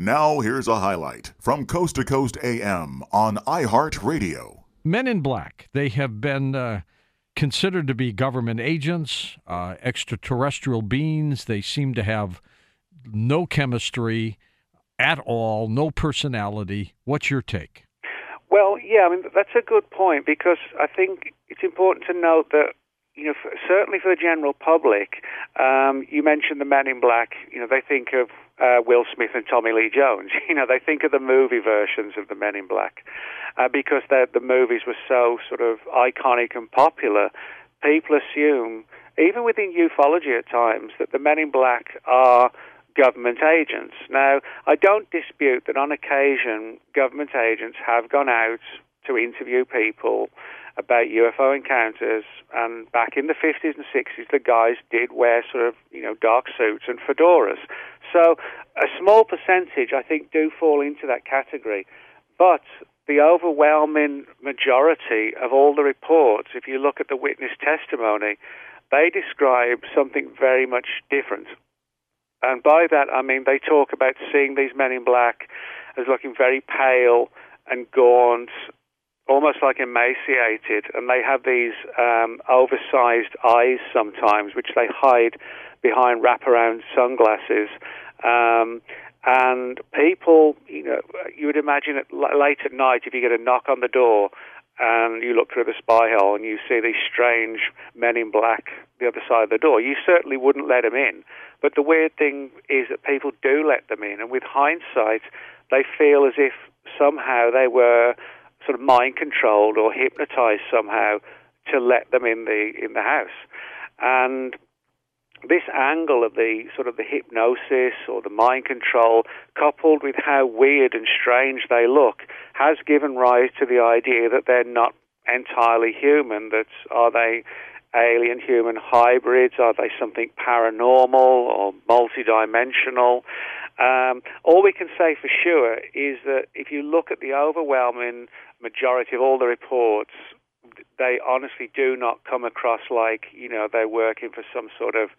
Now, here's a highlight from Coast to Coast AM on iHeartRadio. Men in Black, they have been uh, considered to be government agents, uh, extraterrestrial beings. They seem to have no chemistry at all, no personality. What's your take? Well, yeah, I mean, that's a good point because I think it's important to note that you know, certainly for the general public, um, you mentioned the Men in Black. You know, they think of uh, Will Smith and Tommy Lee Jones. You know, they think of the movie versions of the Men in Black uh, because the movies were so sort of iconic and popular. People assume, even within ufology at times, that the Men in Black are government agents. Now, I don't dispute that on occasion government agents have gone out to interview people about UFO encounters. And back in the 50s and 60s, the guys did wear sort of, you know, dark suits and fedoras. So a small percentage, I think, do fall into that category. But the overwhelming majority of all the reports, if you look at the witness testimony, they describe something very much different. And by that, I mean they talk about seeing these men in black as looking very pale and gaunt almost like emaciated, and they have these um, oversized eyes sometimes, which they hide behind wraparound sunglasses. Um, and people, you know, you would imagine it late at night if you get a knock on the door and you look through the spy hole and you see these strange men in black the other side of the door, you certainly wouldn't let them in. But the weird thing is that people do let them in, and with hindsight, they feel as if somehow they were sort of mind controlled or hypnotized somehow to let them in the in the house. And this angle of the sort of the hypnosis or the mind control, coupled with how weird and strange they look, has given rise to the idea that they're not entirely human. That are they alien human hybrids? Are they something paranormal or multidimensional? Um, all we can say for sure is that if you look at the overwhelming majority of all the reports, they honestly do not come across like you know they're working for some sort of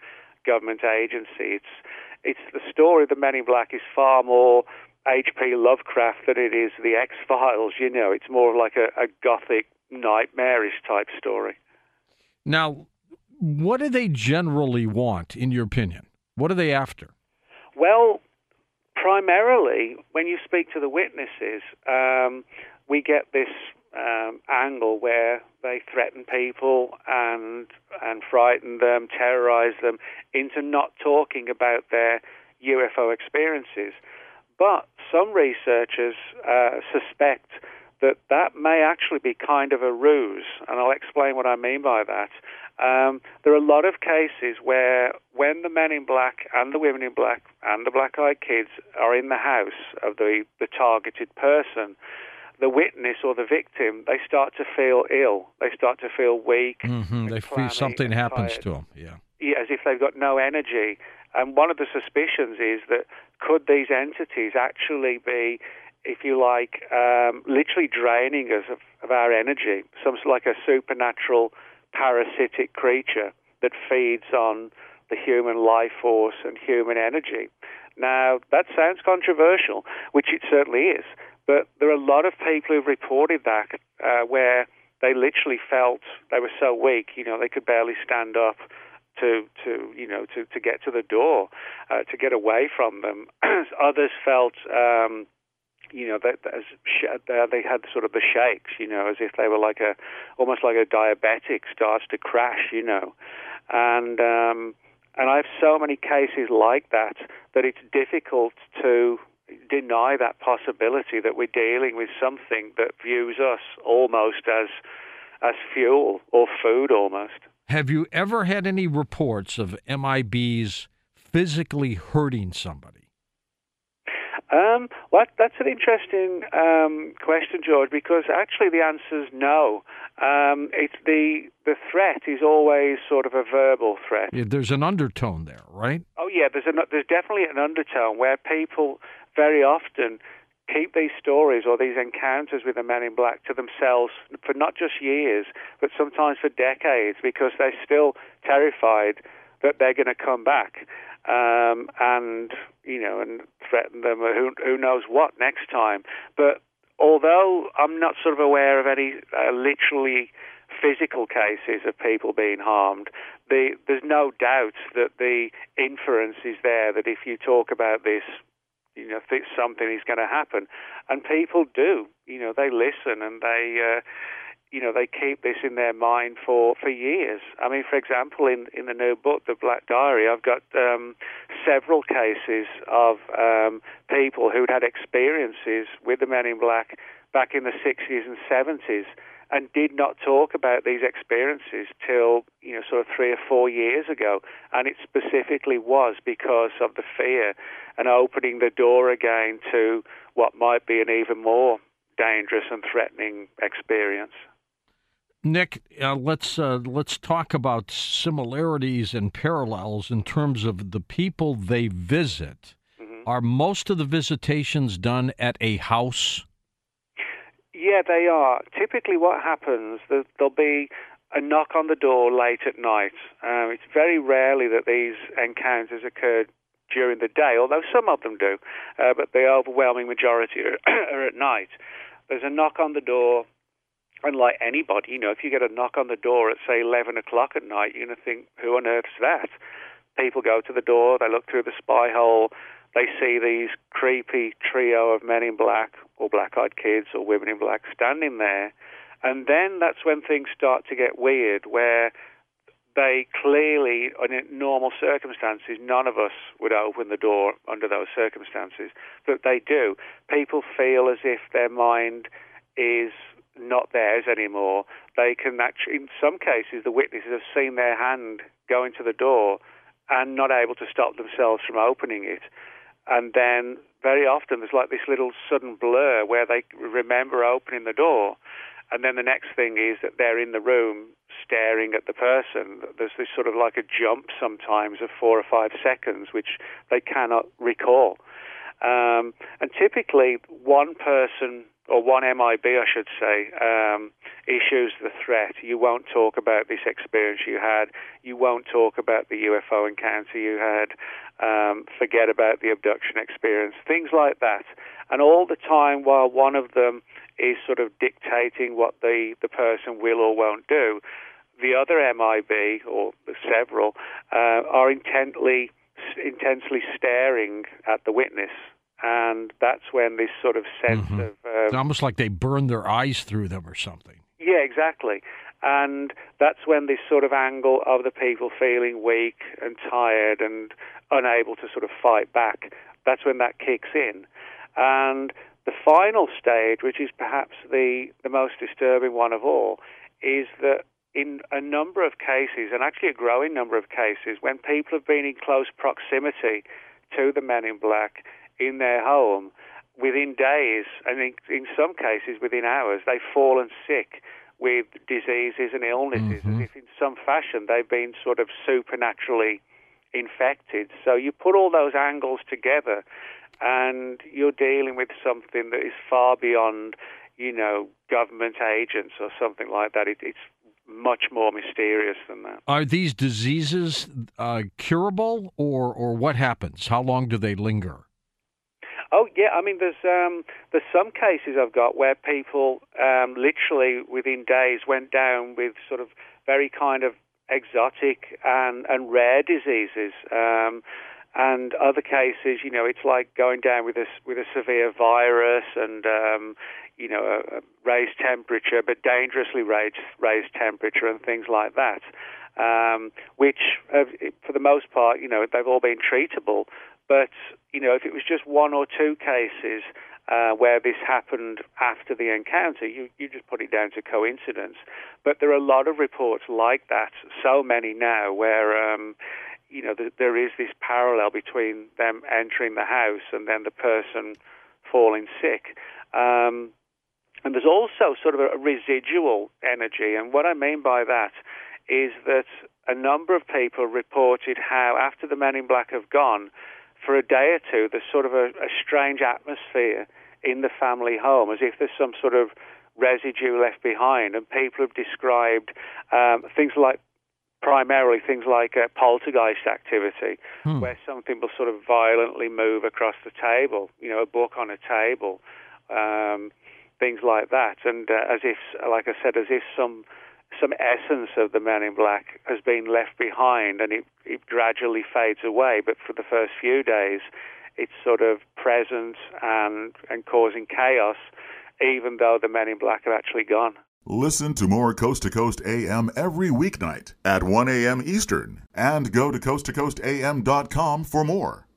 government agency. It's it's the story of the Men in Black is far more H.P. Lovecraft than it is the X Files. You know, it's more like a, a gothic nightmarish type story. Now, what do they generally want, in your opinion? What are they after? Well, primarily, when you speak to the witnesses, um, we get this um, angle where they threaten people and and frighten them, terrorize them into not talking about their UFO experiences. But some researchers uh, suspect that that may actually be kind of a ruse, and I'll explain what I mean by that. Um, there are a lot of cases where, when the men in black and the women in black and the black eyed kids are in the house of the, the targeted person, the witness or the victim, they start to feel ill. They start to feel weak. Mm-hmm. They feel something happens to them. Yeah. yeah. As if they've got no energy. And one of the suspicions is that could these entities actually be, if you like, um, literally draining us of, of our energy? Some like a supernatural parasitic creature that feeds on the human life force and human energy. Now, that sounds controversial, which it certainly is. But there are a lot of people who've reported that uh, where they literally felt they were so weak, you know, they could barely stand up to to you know to to get to the door, uh, to get away from them. Others felt. Um, you know, that as they had sort of the shakes, you know, as if they were like a, almost like a diabetic starts to crash, you know, and um, and I have so many cases like that that it's difficult to deny that possibility that we're dealing with something that views us almost as as fuel or food almost. Have you ever had any reports of MIBs physically hurting somebody? Um, well, that's an interesting um, question, George, because actually the answer is no. Um, it's the the threat is always sort of a verbal threat. Yeah, there's an undertone there, right? Oh yeah, there's a, there's definitely an undertone where people very often keep these stories or these encounters with the men in black to themselves for not just years, but sometimes for decades because they're still terrified that they're going to come back um, and you know and threaten them or who, who knows what next time. But although I'm not sort of aware of any uh, literally physical cases of people being harmed, the, there's no doubt that the inference is there that if you talk about this you know, something is going to happen. And people do, you know, they listen and they, uh, you know, they keep this in their mind for, for years. I mean, for example, in, in the new book, The Black Diary, I've got um, several cases of um, people who'd had experiences with the Men in Black back in the 60s and 70s and did not talk about these experiences till you know sort of three or four years ago, and it specifically was because of the fear and opening the door again to what might be an even more dangerous and threatening experience. Nick, uh, let's uh, let's talk about similarities and parallels in terms of the people they visit. Mm-hmm. Are most of the visitations done at a house? Yeah, they are. Typically, what happens, there'll be a knock on the door late at night. Um, it's very rarely that these encounters occur during the day, although some of them do, uh, but the overwhelming majority are, are at night. There's a knock on the door, and like anybody, you know, if you get a knock on the door at, say, 11 o'clock at night, you're going to think, who on earth's that? People go to the door, they look through the spy hole, they see these creepy trio of men in black or black eyed kids or women in black standing there. And then that's when things start to get weird, where they clearly, in normal circumstances, none of us would open the door under those circumstances, but they do. People feel as if their mind is not theirs anymore. They can actually, in some cases, the witnesses have seen their hand go into the door and not able to stop themselves from opening it and then very often there's like this little sudden blur where they remember opening the door, and then the next thing is that they're in the room staring at the person. There's this sort of like a jump sometimes of four or five seconds, which they cannot recall. Um, and typically, one person or one MIB, I should say, um, issues the threat. You won't talk about this experience you had. You won't talk about the UFO encounter you had. Um, forget about the abduction experience. Things like that. And all the time, while one of them is sort of dictating what the, the person will or won't do, the other MIB, or the several, uh, are intently intensely staring at the witness and that's when this sort of sense mm-hmm. of um, it's almost like they burn their eyes through them or something. Yeah, exactly. And that's when this sort of angle of the people feeling weak and tired and unable to sort of fight back, that's when that kicks in. And the final stage, which is perhaps the, the most disturbing one of all, is that in a number of cases, and actually a growing number of cases, when people have been in close proximity to the men in black, in their home within days, and in, in some cases within hours, they've fallen sick with diseases and illnesses mm-hmm. as if in some fashion they've been sort of supernaturally infected. So you put all those angles together and you're dealing with something that is far beyond, you know, government agents or something like that. It, it's much more mysterious than that. Are these diseases uh, curable or, or what happens? How long do they linger? Oh yeah, I mean there's um, there's some cases I've got where people um, literally within days went down with sort of very kind of exotic and and rare diseases. Um, and other cases, you know, it's like going down with a with a severe virus and um, you know a, a raised temperature, but dangerously raised raised temperature and things like that. Um, which, have, for the most part, you know, they've all been treatable. But you know, if it was just one or two cases uh, where this happened after the encounter, you you just put it down to coincidence. But there are a lot of reports like that. So many now where. Um, you know, th- there is this parallel between them entering the house and then the person falling sick. Um, and there's also sort of a residual energy. And what I mean by that is that a number of people reported how after the men in black have gone, for a day or two, there's sort of a, a strange atmosphere in the family home, as if there's some sort of residue left behind. And people have described um, things like primarily things like uh, poltergeist activity, hmm. where something will sort of violently move across the table, you know, a book on a table, um, things like that. And uh, as if, like I said, as if some some essence of the man in black has been left behind and it, it gradually fades away. But for the first few days, it's sort of present and, and causing chaos, even though the men in black have actually gone. Listen to more Coast to Coast AM every weeknight at 1 a.m. Eastern and go to coasttocoastam.com for more.